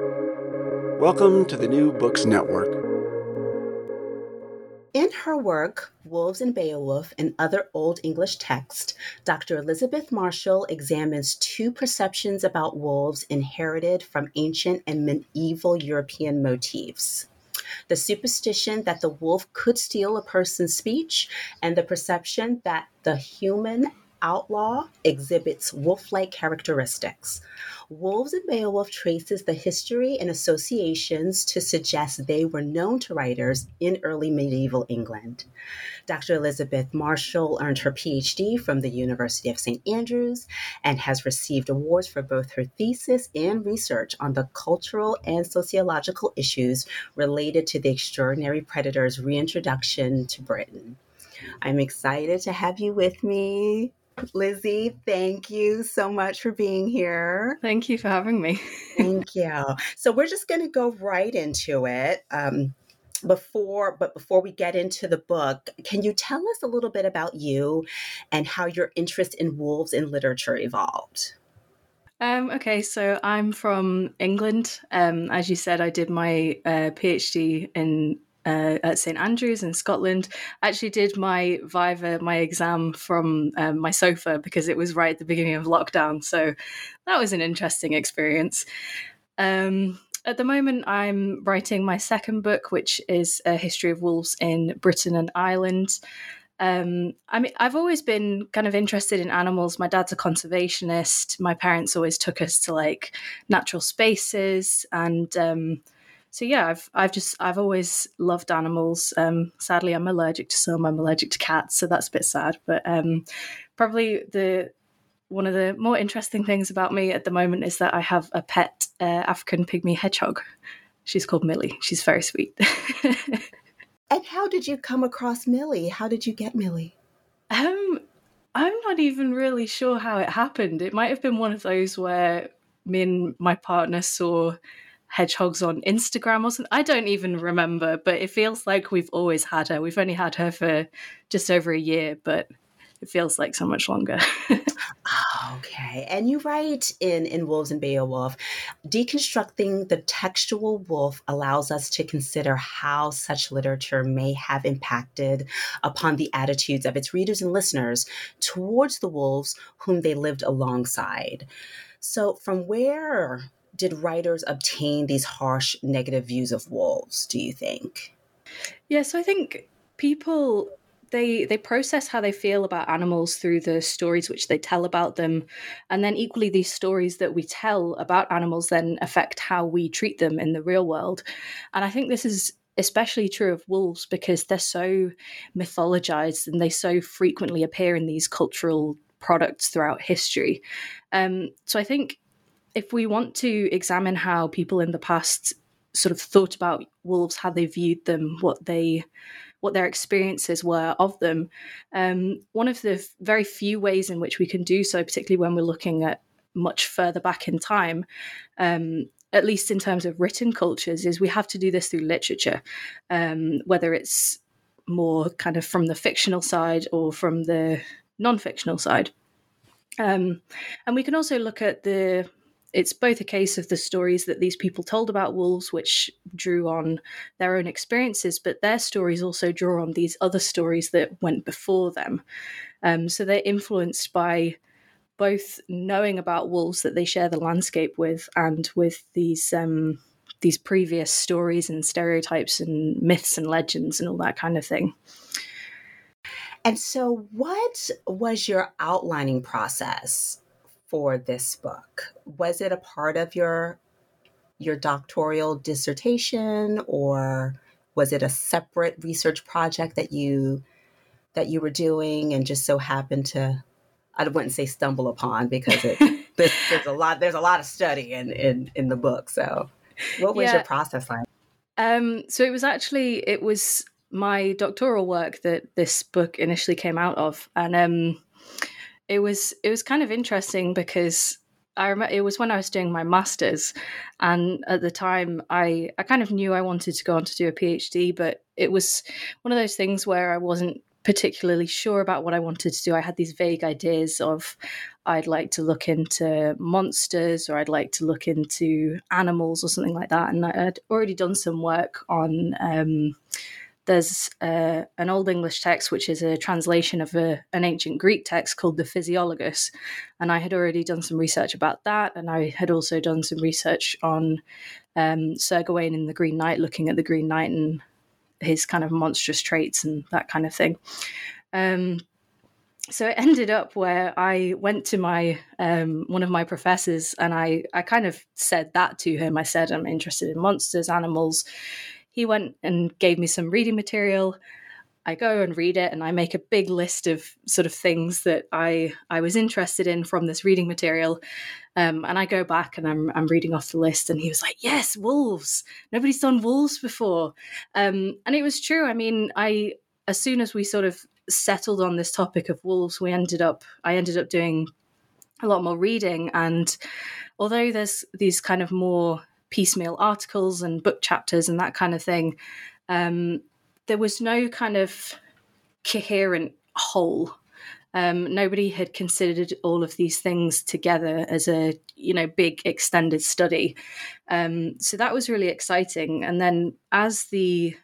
Welcome to the New Books Network. In her work, Wolves in Beowulf and Other Old English Texts, Dr. Elizabeth Marshall examines two perceptions about wolves inherited from ancient and medieval European motifs the superstition that the wolf could steal a person's speech, and the perception that the human outlaw exhibits wolf like characteristics. Wolves in Beowulf traces the history and associations to suggest they were known to writers in early medieval England. Dr. Elizabeth Marshall earned her PhD from the University of St. Andrews and has received awards for both her thesis and research on the cultural and sociological issues related to the extraordinary predator's reintroduction to Britain. I'm excited to have you with me Lizzie, thank you so much for being here. Thank you for having me. thank you. So we're just going to go right into it. Um, before but before we get into the book can you tell us a little bit about you and how your interest in wolves in literature evolved um, okay, so I'm from England. Um, as you said, I did my uh, PhD in uh, at St Andrews in Scotland. Actually did my Viva, my exam from um, my sofa because it was right at the beginning of lockdown. So that was an interesting experience. Um, at the moment, I'm writing my second book, which is a history of wolves in Britain and Ireland. Um, I mean, I've always been kind of interested in animals. My dad's a conservationist. My parents always took us to like natural spaces, and um, so yeah, I've I've just I've always loved animals. Um, sadly, I'm allergic to some. I'm allergic to cats, so that's a bit sad. But um, probably the one of the more interesting things about me at the moment is that I have a pet uh, African pygmy hedgehog. She's called Millie. She's very sweet. and how did you come across Millie? How did you get Millie? Um, I'm not even really sure how it happened. It might have been one of those where me and my partner saw hedgehogs on Instagram or something. I don't even remember, but it feels like we've always had her. We've only had her for just over a year, but it feels like so much longer. okay. And you write in, in Wolves in Beowulf, deconstructing the textual wolf allows us to consider how such literature may have impacted upon the attitudes of its readers and listeners towards the wolves whom they lived alongside. So, from where did writers obtain these harsh negative views of wolves do you think? Yeah so i think people they they process how they feel about animals through the stories which they tell about them. And then equally these stories that we tell about animals then affect how we treat them in the real world. And i think this is especially true of wolves because they're so mythologized and they so frequently appear in these cultural products throughout history. Um, so i think if we want to examine how people in the past sort of thought about wolves, how they viewed them, what they what their experiences were of them, um, one of the very few ways in which we can do so, particularly when we're looking at much further back in time, um, at least in terms of written cultures, is we have to do this through literature, um, whether it's more kind of from the fictional side or from the non-fictional side. Um, and we can also look at the it's both a case of the stories that these people told about wolves, which drew on their own experiences, but their stories also draw on these other stories that went before them. Um, so they're influenced by both knowing about wolves that they share the landscape with and with these um, these previous stories and stereotypes and myths and legends and all that kind of thing. And so, what was your outlining process for this book? Was it a part of your your doctoral dissertation or was it a separate research project that you that you were doing and just so happened to I wouldn't say stumble upon because it there's, there's, a lot there's a lot of study in in, in the book. So what was yeah. your process like? Um, so it was actually it was my doctoral work that this book initially came out of, and um, it was it was kind of interesting because I remember it was when I was doing my masters, and at the time I I kind of knew I wanted to go on to do a PhD, but it was one of those things where I wasn't particularly sure about what I wanted to do. I had these vague ideas of I'd like to look into monsters or I'd like to look into animals or something like that. And I'd already done some work on. Um, there's uh, an Old English text, which is a translation of a, an ancient Greek text called the Physiologus. And I had already done some research about that. And I had also done some research on um, Sir Gawain in the Green Knight, looking at the Green Knight and his kind of monstrous traits and that kind of thing. Um, so it ended up where I went to my um, one of my professors and I I kind of said that to him. I said I'm interested in monsters, animals. He went and gave me some reading material. I go and read it and I make a big list of sort of things that I I was interested in from this reading material. Um, and I go back and I'm I'm reading off the list and he was like, "Yes, wolves. Nobody's done wolves before." Um, and it was true. I mean, I as soon as we sort of settled on this topic of wolves, we ended up I ended up doing a lot more reading and although there's these kind of more piecemeal articles and book chapters and that kind of thing, um, there was no kind of coherent whole. Um, nobody had considered all of these things together as a you know big extended study. Um, so that was really exciting. And then as the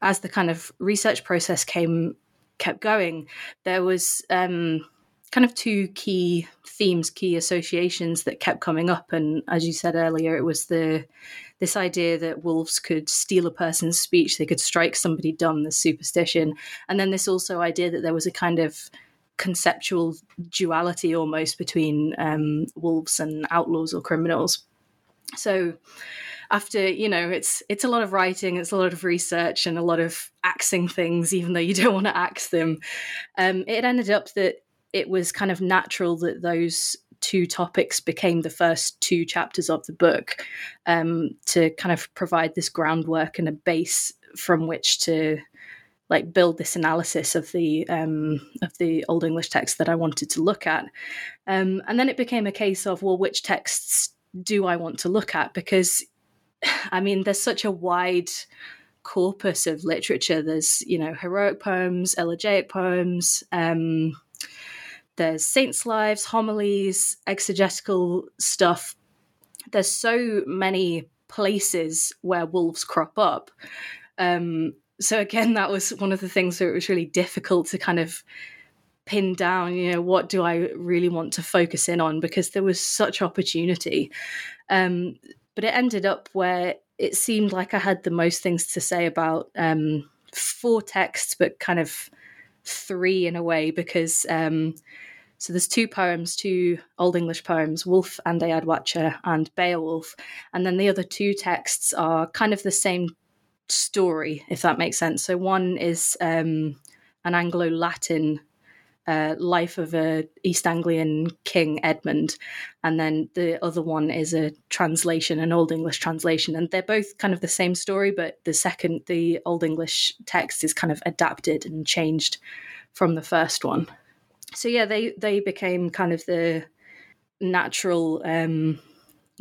as the kind of research process came kept going, there was um, kind of two key themes, key associations that kept coming up. And as you said earlier, it was the this idea that wolves could steal a person's speech, they could strike somebody dumb, the superstition, and then this also idea that there was a kind of conceptual duality almost between um, wolves and outlaws or criminals. So after you know it's it's a lot of writing it's a lot of research and a lot of axing things even though you don't want to axe them um, it ended up that it was kind of natural that those two topics became the first two chapters of the book um, to kind of provide this groundwork and a base from which to like build this analysis of the um, of the Old English text that I wanted to look at, um, and then it became a case of well, which texts do I want to look at? Because I mean, there's such a wide corpus of literature. There's, you know, heroic poems, elegiac poems, um, there's saints' lives, homilies, exegetical stuff. There's so many places where wolves crop up. Um, so again, that was one of the things that it was really difficult to kind of pin down. You know, what do I really want to focus in on because there was such opportunity. Um, but it ended up where it seemed like I had the most things to say about um, four texts, but kind of three in a way because um, so there's two poems, two Old English poems, Wulf and Eadwacer and Beowulf, and then the other two texts are kind of the same story, if that makes sense. So one is um, an Anglo-Latin uh, life of a East Anglian king Edmund, and then the other one is a translation, an Old English translation, and they're both kind of the same story, but the second, the Old English text is kind of adapted and changed from the first one. So yeah, they they became kind of the natural um,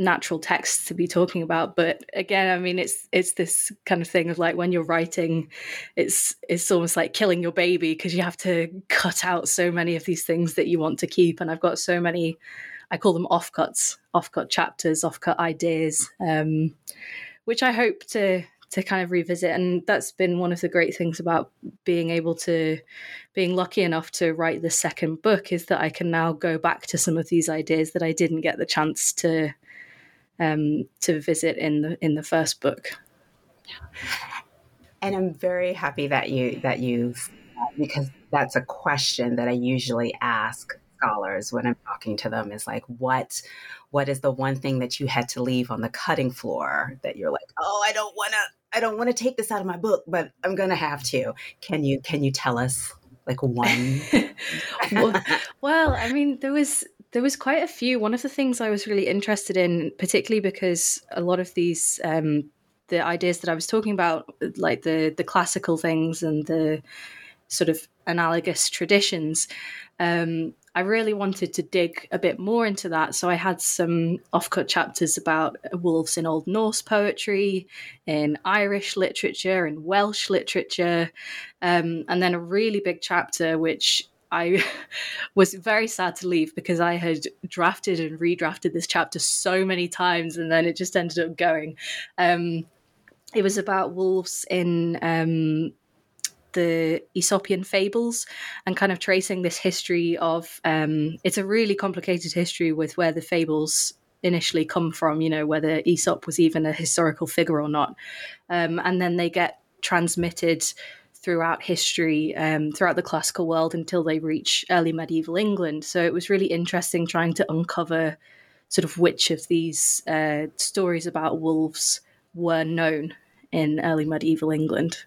natural text to be talking about but again i mean it's it's this kind of thing of like when you're writing it's it's almost like killing your baby because you have to cut out so many of these things that you want to keep and i've got so many i call them offcuts offcut chapters offcut ideas um, which i hope to to kind of revisit and that's been one of the great things about being able to being lucky enough to write the second book is that i can now go back to some of these ideas that i didn't get the chance to um, to visit in the in the first book. And I'm very happy that you that you because that's a question that I usually ask scholars when I'm talking to them is like what what is the one thing that you had to leave on the cutting floor that you're like oh I don't want to I don't want to take this out of my book but I'm going to have to can you can you tell us like one well, well I mean there was there was quite a few. One of the things I was really interested in, particularly because a lot of these um, the ideas that I was talking about, like the the classical things and the sort of analogous traditions, um, I really wanted to dig a bit more into that. So I had some offcut chapters about wolves in Old Norse poetry, in Irish literature, in Welsh literature, um, and then a really big chapter which I was very sad to leave because I had drafted and redrafted this chapter so many times, and then it just ended up going. Um, it was about wolves in um, the Aesopian fables and kind of tracing this history of. Um, it's a really complicated history with where the fables initially come from. You know whether Aesop was even a historical figure or not, um, and then they get transmitted throughout history, um, throughout the classical world until they reach early medieval England. So it was really interesting trying to uncover sort of which of these uh, stories about wolves were known in early medieval England.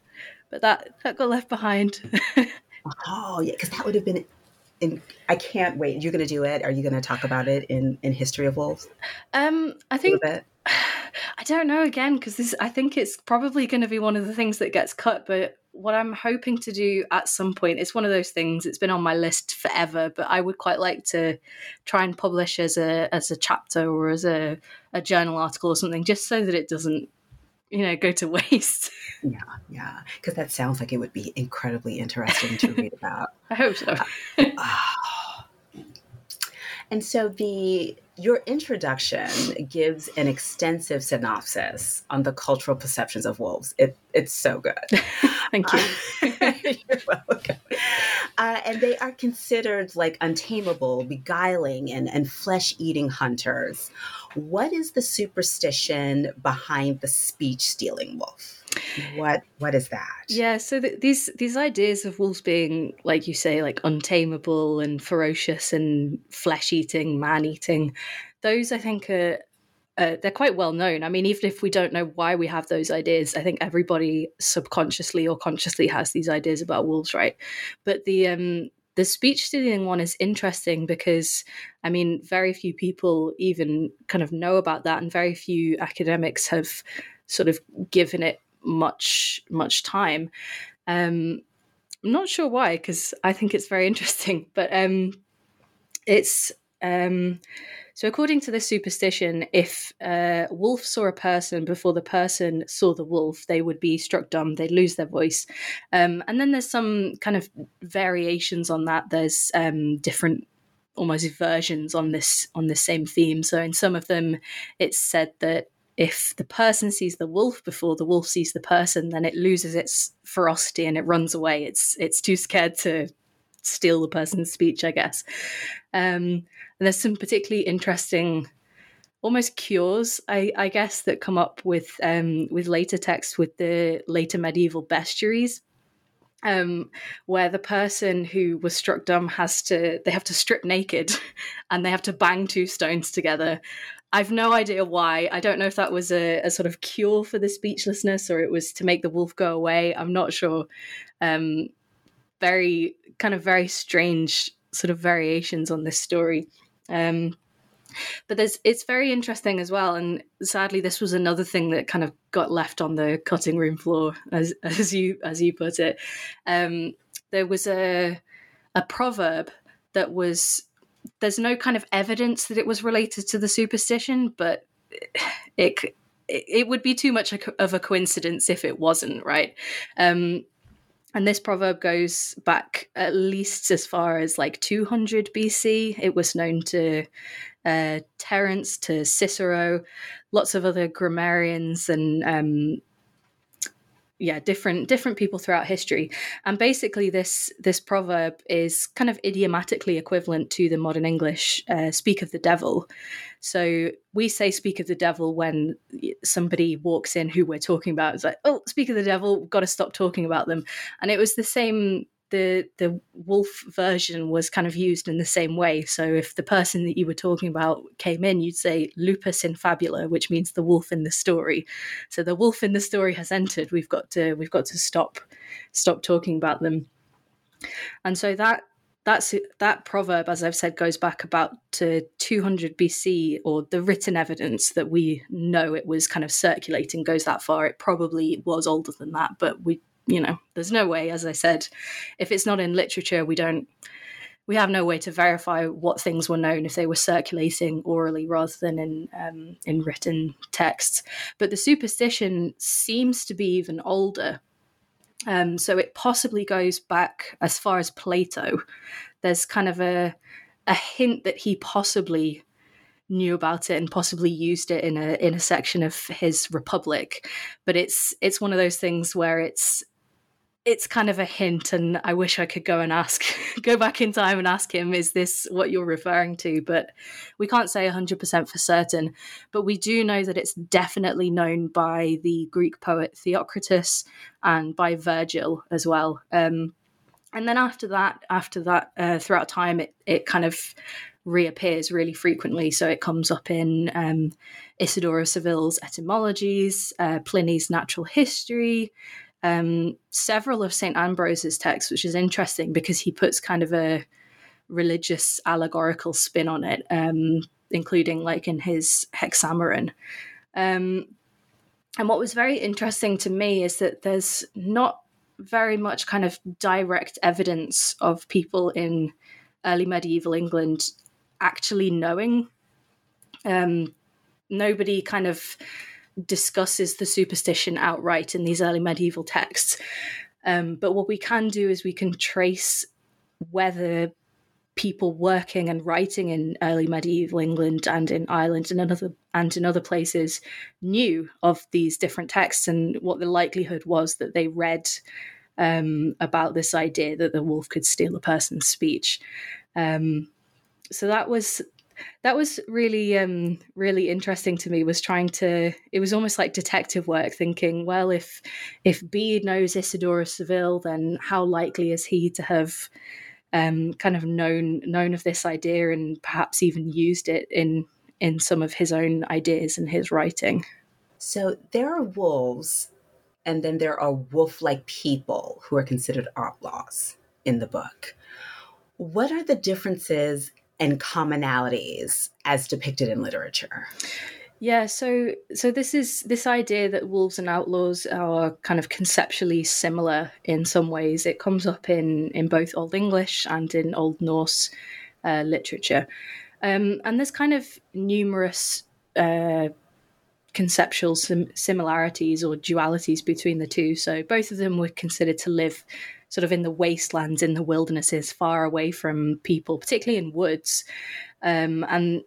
But that, that got left behind. oh, yeah, because that would have been. In, I can't wait. You're going to do it. Are you going to talk about it in in History of Wolves? Um, I think I don't know again because this. I think it's probably going to be one of the things that gets cut. But what I'm hoping to do at some point, it's one of those things. It's been on my list forever, but I would quite like to try and publish as a as a chapter or as a, a journal article or something, just so that it doesn't, you know, go to waste. Yeah, yeah, because that sounds like it would be incredibly interesting to read about. I hope so. uh, and so the your introduction gives an extensive synopsis on the cultural perceptions of wolves. It, it's so good. Thank you. Uh, you're welcome. Uh, and they are considered like untamable, beguiling, and, and flesh eating hunters. What is the superstition behind the speech stealing wolf? What what is that yeah so th- these these ideas of wolves being like you say like untamable and ferocious and flesh eating man eating those i think are uh, they're quite well known. I mean, even if we don't know why we have those ideas, I think everybody subconsciously or consciously has these ideas about wolves, right? But the um, the speech stealing one is interesting because, I mean, very few people even kind of know about that, and very few academics have sort of given it much much time. Um, I'm not sure why because I think it's very interesting, but um, it's um, so according to this superstition, if a wolf saw a person before the person saw the wolf, they would be struck dumb. They'd lose their voice, um, and then there's some kind of variations on that. There's um, different almost versions on this on the same theme. So in some of them, it's said that if the person sees the wolf before the wolf sees the person, then it loses its ferocity and it runs away. It's it's too scared to steal the person's speech, I guess. Um, and there's some particularly interesting, almost cures, I, I guess, that come up with um, with later texts with the later medieval bestiaries. Um, where the person who was struck dumb has to they have to strip naked and they have to bang two stones together I've no idea why. I don't know if that was a, a, sort of cure for the speechlessness or it was to make the wolf go away. I'm not sure. Um, very kind of very strange sort of variations on this story. Um, but there's it's very interesting as well. And sadly, this was another thing that kind of got left on the cutting room floor, as as you as you put it. Um, there was a a proverb that was there's no kind of evidence that it was related to the superstition, but it it would be too much of a coincidence if it wasn't, right? Um, and this proverb goes back at least as far as like 200 BC. It was known to uh, Terence, to Cicero, lots of other grammarians and um, yeah different different people throughout history. And basically this this proverb is kind of idiomatically equivalent to the modern english uh, speak of the devil. So we say speak of the devil when somebody walks in who we're talking about. It's like oh speak of the devil got to stop talking about them. And it was the same the the wolf version was kind of used in the same way. So if the person that you were talking about came in, you'd say lupus in fabula, which means the wolf in the story. So the wolf in the story has entered. We've got to we've got to stop stop talking about them. And so that that's that proverb, as I've said, goes back about to 200 BC, or the written evidence that we know it was kind of circulating goes that far. It probably was older than that, but we you know, there's no way, as I said, if it's not in literature, we don't we have no way to verify what things were known if they were circulating orally rather than in um, in written texts. But the superstition seems to be even older. Um, so it possibly goes back as far as Plato. There's kind of a a hint that he possibly knew about it and possibly used it in a in a section of his Republic. But it's it's one of those things where it's it's kind of a hint and i wish i could go and ask go back in time and ask him is this what you're referring to? But we can't say 100% for certain. But we do know that it's definitely known by the greek poet theocritus and by virgil as well. Um, and then after that after that uh, throughout time it, it kind of reappears really frequently. So it comes up in um, isidore of seville's etymologies uh, pliny's natural history um, several of st ambrose's texts which is interesting because he puts kind of a religious allegorical spin on it um, including like in his hexameron um, and what was very interesting to me is that there's not very much kind of direct evidence of people in early medieval England actually knowing. Um, nobody kind of discusses the superstition outright in these early medieval texts. Um, but what we can do is we can trace whether people working and writing in early medieval England and in Ireland and in other and in other places knew of these different texts and what the likelihood was that they read um, about this idea that the wolf could steal a person's speech. Um, so that was that was really um, really interesting to me was trying to it was almost like detective work thinking well if if bede knows isidore of seville then how likely is he to have um, kind of known known of this idea and perhaps even used it in in some of his own ideas and his writing. So there are wolves, and then there are wolf-like people who are considered outlaws in the book. What are the differences and commonalities as depicted in literature? Yeah, so so this is this idea that wolves and outlaws are kind of conceptually similar in some ways. It comes up in in both Old English and in Old Norse uh, literature, um, and there's kind of numerous uh, conceptual sim- similarities or dualities between the two. So both of them were considered to live sort of in the wastelands, in the wildernesses, far away from people, particularly in woods, um, and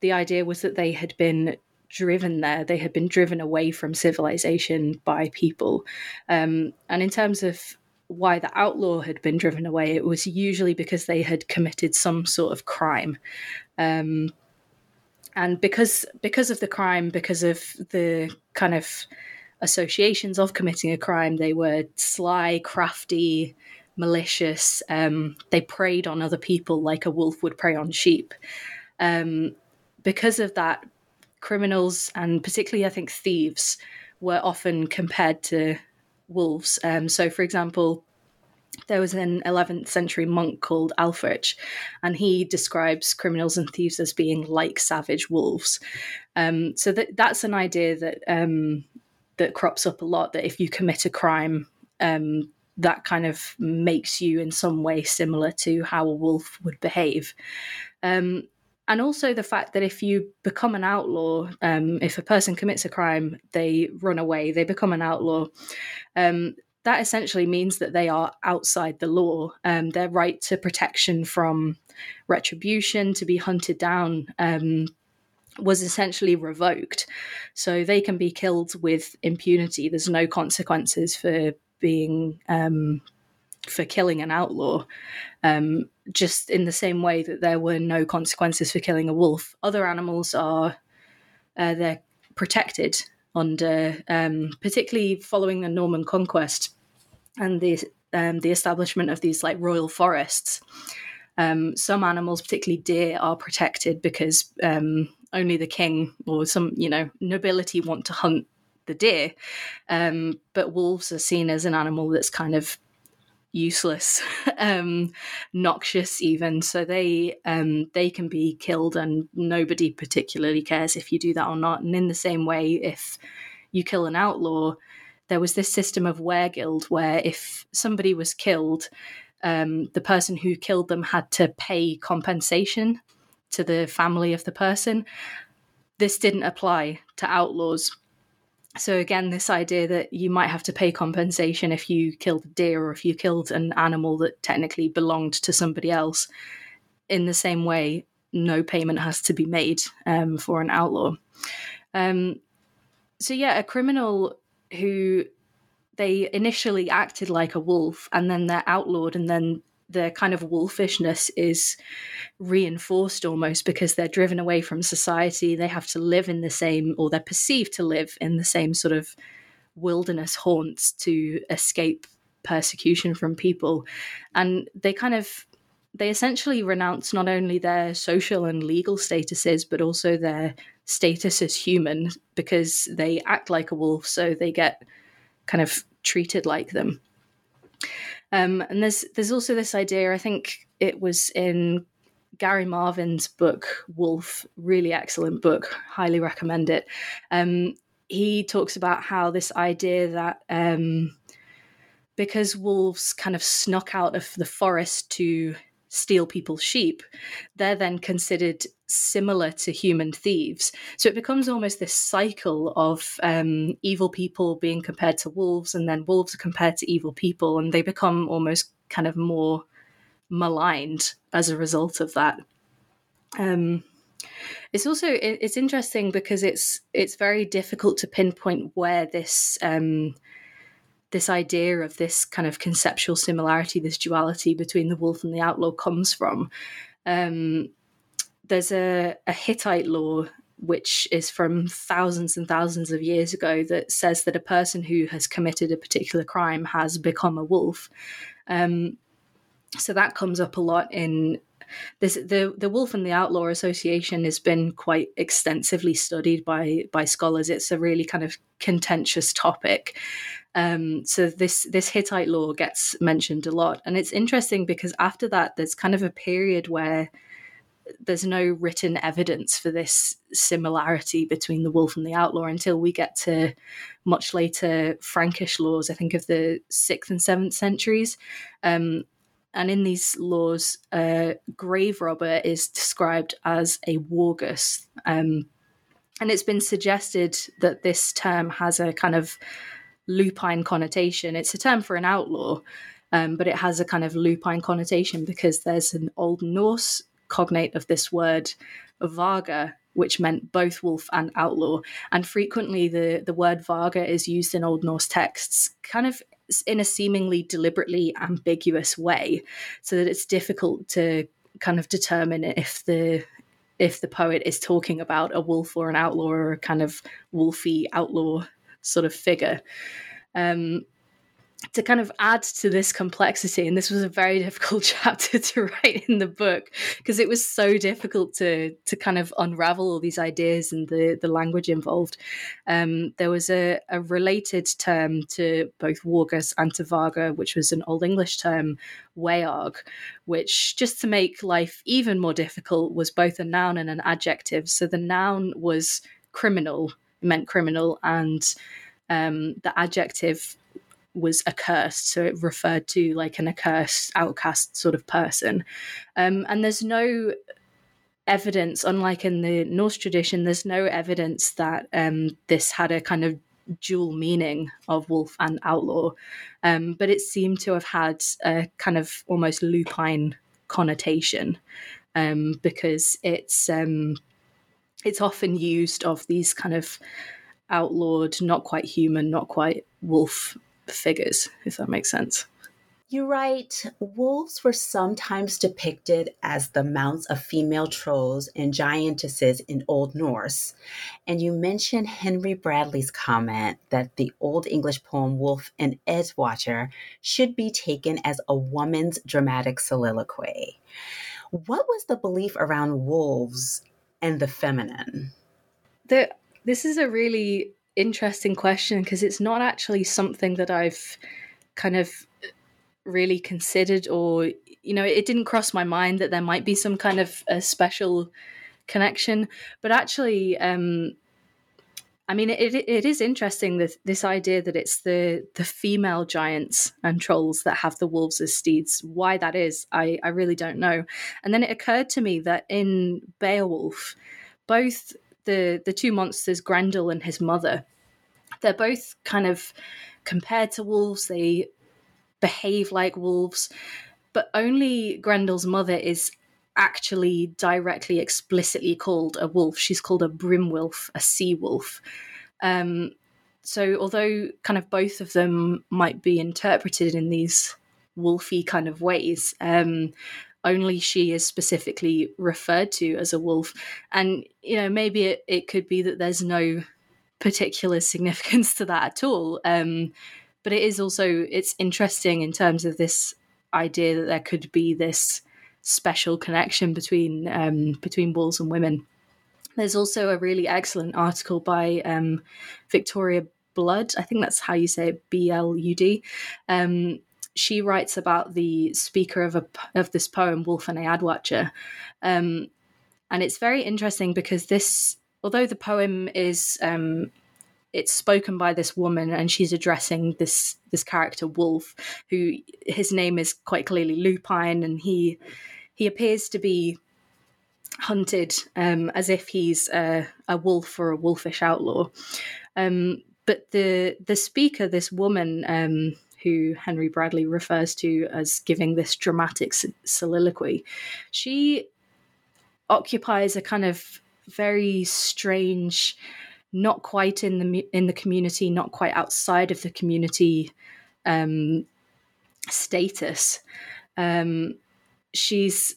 the idea was that they had been driven there. They had been driven away from civilization by people. Um, and in terms of why the outlaw had been driven away, it was usually because they had committed some sort of crime. Um, and because because of the crime, because of the kind of associations of committing a crime, they were sly, crafty, malicious. Um, they preyed on other people like a wolf would prey on sheep. Um, because of that, criminals and particularly, I think, thieves were often compared to wolves. Um, so, for example, there was an 11th century monk called Ælfric, and he describes criminals and thieves as being like savage wolves. Um, so that that's an idea that um, that crops up a lot. That if you commit a crime, um, that kind of makes you in some way similar to how a wolf would behave. Um, and also the fact that if you become an outlaw, um, if a person commits a crime, they run away, they become an outlaw. Um, that essentially means that they are outside the law. Um, their right to protection from retribution, to be hunted down, um, was essentially revoked. So they can be killed with impunity. There's no consequences for being um, for killing an outlaw. Um, just in the same way that there were no consequences for killing a wolf, other animals are uh, they're protected under, um, particularly following the Norman conquest and the um, the establishment of these like royal forests. Um, some animals, particularly deer, are protected because um, only the king or some you know nobility want to hunt the deer. Um, but wolves are seen as an animal that's kind of useless, um, noxious even. So they um, they can be killed, and nobody particularly cares if you do that or not. And in the same way, if you kill an outlaw, there was this system of weregild where if somebody was killed, um, the person who killed them had to pay compensation to the family of the person. This didn't apply to outlaws. So, again, this idea that you might have to pay compensation if you killed a deer or if you killed an animal that technically belonged to somebody else, in the same way, no payment has to be made um, for an outlaw. Um, so, yeah, a criminal who they initially acted like a wolf and then they're outlawed and then their kind of wolfishness is reinforced almost because they're driven away from society. They have to live in the same, or they're perceived to live in the same sort of wilderness haunts to escape persecution from people. And they kind of, they essentially renounce not only their social and legal statuses, but also their status as human because they act like a wolf. So they get kind of treated like them. Um, and there's there's also this idea. I think it was in Garry Marvin's book Wolf, really excellent book, highly recommend it. Um, he talks about how this idea that um, because wolves kind of snuck out of the forest to steal people's sheep, they're then considered similar to human thieves. So it becomes almost this cycle of um, evil people being compared to wolves, and then wolves are compared to evil people, and they become almost kind of more maligned as a result of that. Um, it's also it's interesting because it's it's very difficult to pinpoint where this um, this idea of this kind of conceptual similarity, this duality between the wolf and the outlaw comes from. Um, there's a, a Hittite law which is from thousands and thousands of years ago that says that a person who has committed a particular crime has become a wolf. Um, so that comes up a lot in this the the wolf and the outlaw association has been quite extensively studied by by scholars it's a really kind of contentious topic um, so this this Hittite law gets mentioned a lot, and it's interesting because after that, there's kind of a period where there's no written evidence for this similarity between the wolf and the outlaw until we get to much later Frankish laws, I think of the sixth and seventh centuries. Um, and in these laws, a grave robber is described as a wargus. Um, and it's been suggested that this term has a kind of lupine connotation. It's a term for an outlaw, um, but it has a kind of lupine connotation because there's an Old Norse cognate of this word, varga, which meant both wolf and outlaw. And frequently the, the word varga is used in Old Norse texts, kind of in a seemingly deliberately ambiguous way, so that it's difficult to kind of determine if the if the poet is talking about a wolf or an outlaw or a kind of wolfy outlaw sort of figure. Um, to kind of add to this complexity, and this was a very difficult chapter to write in the book because it was so difficult to to kind of unravel all these ideas and the the language involved. Um, there was a, a related term to both Wargus and to Varga, which was an Old English term, Wearg, which just to make life even more difficult was both a noun and an adjective. So the noun was criminal, meant criminal, and um, the adjective was accursed, so it referred to like an accursed, outcast sort of person. Um, and there's no evidence, unlike in the Norse tradition, there's no evidence that um, this had a kind of dual meaning of wolf and outlaw, um, but it seemed to have had a kind of almost lupine connotation um, because it's um, it's often used of these kind of outlawed, not quite human, not quite wolf figures, if that makes sense. You write, wolves were sometimes depicted as the mounts of female trolls and giantesses in Old Norse. And you mention Henry Bradley's comment that the Old English poem Wulf and Eadwacer should be taken as a woman's dramatic soliloquy. What was the belief around wolves and the feminine? The, this is a really interesting question because it's not actually something that I've kind of really considered or you know it didn't cross my mind that there might be some kind of a special connection but actually um I mean, it, it is interesting that this idea that it's the the female giants and trolls that have the wolves as steeds. Why that is, I, I really don't know. And then it occurred to me that in Beowulf, both the the two monsters, Grendel and his mother, they're both kind of compared to wolves. They behave like wolves, but only Grendel's mother is actually directly explicitly called a wolf. She's called a brimwylf, a sea wolf. Um, so although kind of both of them might be interpreted in these wolfy kind of ways, um, only she is specifically referred to as a wolf. And you know, maybe it, it could be that there's no particular significance to that at all. Um, but it is also it's interesting in terms of this idea that there could be this special connection between um, between wolves and women. There's also a really excellent article by um, Victoria Blud. I think that's how you say it, B L U D. Um, she writes about the speaker of a of this poem, Wulf and Eadwacer, um, and it's very interesting because this, although the poem is um, it's spoken by this woman and she's addressing this this character wolf who his name is quite clearly lupine and he he appears to be hunted um, as if he's a, a, wolf or a wolfish outlaw. Um, but the the speaker this woman um, who henry bradley refers to as giving this dramatic soliloquy she occupies a kind of very strange not quite in the in the community, not quite outside of the community um, status. Um, she's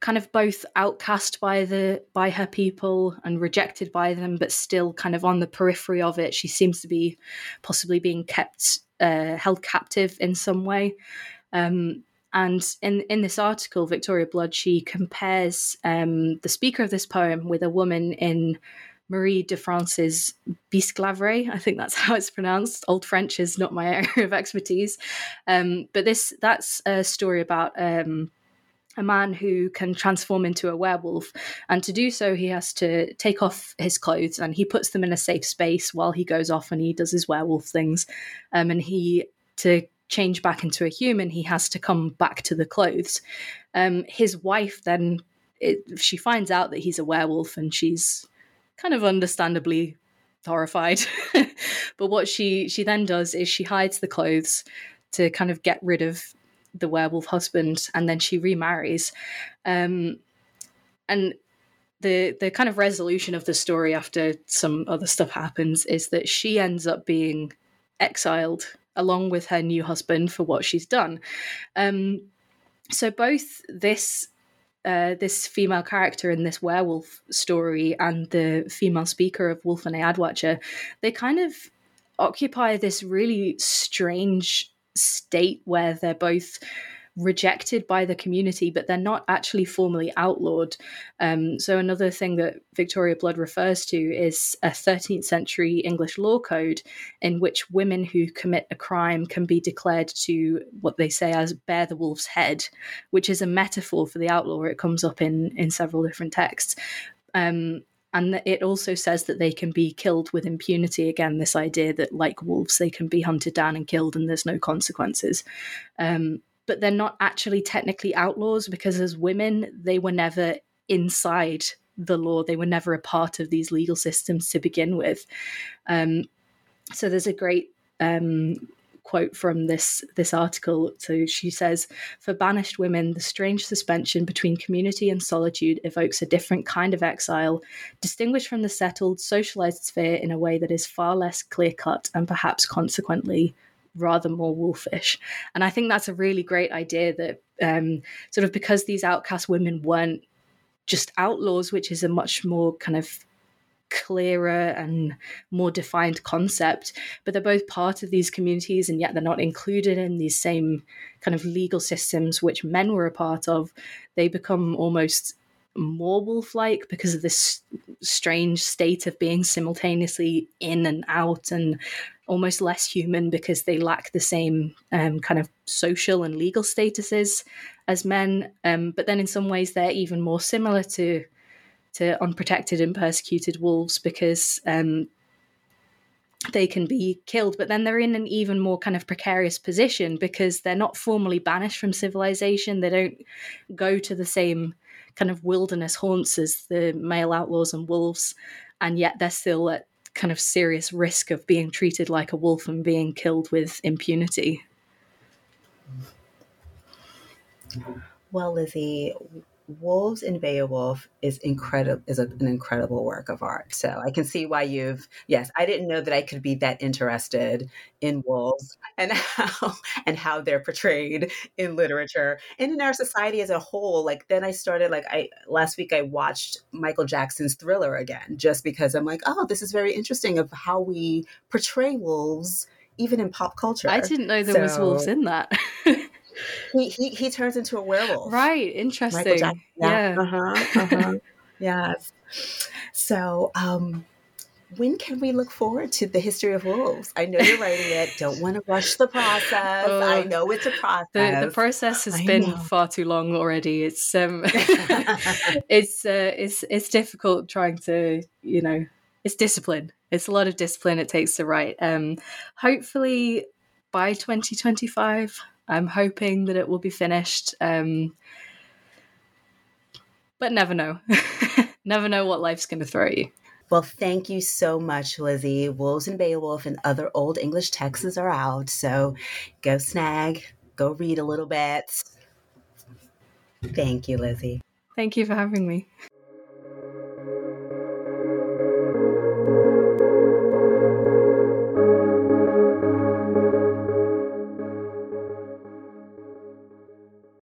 kind of both outcast by the by her people and rejected by them, but still kind of on the periphery of it. She seems to be possibly being kept uh, held captive in some way. Um, and in in this article, Victoria Blud she compares um, the speaker of this poem with a woman in Marie de France's Bisclavret. I think that's how it's pronounced. Old French is not my area of expertise, um, but this that's a story about. Um, a man who can transform into a werewolf. And to do so, he has to take off his clothes and he puts them in a safe space while he goes off and he does his werewolf things. Um, and he, to change back into a human, he has to come back to the clothes. Um, his wife then, it, she finds out that he's a werewolf and she's kind of understandably horrified. but what she she then does is she hides the clothes to kind of get rid of the werewolf husband, and then she remarries. Um, and the the kind of resolution of the story after some other stuff happens is that she ends up being exiled along with her new husband for what she's done. Um, so both this uh, this female character in this werewolf story and the female speaker of Wulf and Eadwacer, they kind of occupy this really strange state where they're both rejected by the community, but they're not actually formally outlawed. Um, so, another thing that Victoria Blud refers to is a 13th century English law code in which women who commit a crime can be declared to what they say as bear the wolf's head, which is a metaphor for the outlaw. It comes up in, in several different texts. Um, and it also says that they can be killed with impunity. Again, this idea that, like wolves, they can be hunted down and killed and there's no consequences. Um, but they're not actually technically outlaws because as women, they were never inside the law. They were never a part of these legal systems to begin with. Um, so there's a great um, quote from this this article. So she says, "For banished women, the strange suspension between community and solitude evokes a different kind of exile, distinguished from the settled, socialized sphere in a way that is far less clear cut and perhaps consequently rather more wolfish. And I think that's a really great idea that um, sort of because these outcast women weren't just outlaws, which is a much more kind of clearer and more defined concept, but they're both part of these communities and yet they're not included in these same kind of legal systems which men were a part of. They become almost more wolf like because of this strange state of being simultaneously in and out and almost less human because they lack the same um, kind of social and legal statuses as men. Um, but then in some ways, they're even more similar to to unprotected and persecuted wolves because um, they can be killed, but then they're in an even more kind of precarious position because they're not formally banished from civilization. They don't go to the same kind of wilderness haunts as the male outlaws and wolves, and yet they're still at kind of serious risk of being treated like a wolf and being killed with impunity. Well, Lizzie, Wolves in Beowulf is incredible is a, an incredible work of art. So I can see why you've yes, I didn't know that I could be that interested in wolves and how and how they're portrayed in literature and in our society as a whole. Like then I started like I last week I watched Michael Jackson's Thriller again just because I'm like, oh, this is very interesting of how we portray wolves even in pop culture. I didn't know there so, was wolves in that. he, he he turns into a werewolf. Right. Interesting. Yeah. yeah. Uh-huh. Uh-huh. yes. So, um, when can we look forward to the history of wolves? I know you're writing it. Don't want to rush the process. Uh, I know it's a process. The, the process has I been know. far too long already. It's um, it's uh, it's it's difficult trying to you know it's discipline. It's a lot of discipline it takes to write. Um, hopefully by 2025 I'm hoping that it will be finished. Um, but never know. never know what life's going to throw you. Well, thank you so much, Lizzie. Wolves in Beowulf and other old English texts are out. So go snag, go read a little bit. Thank you, Lizzie. Thank you for having me.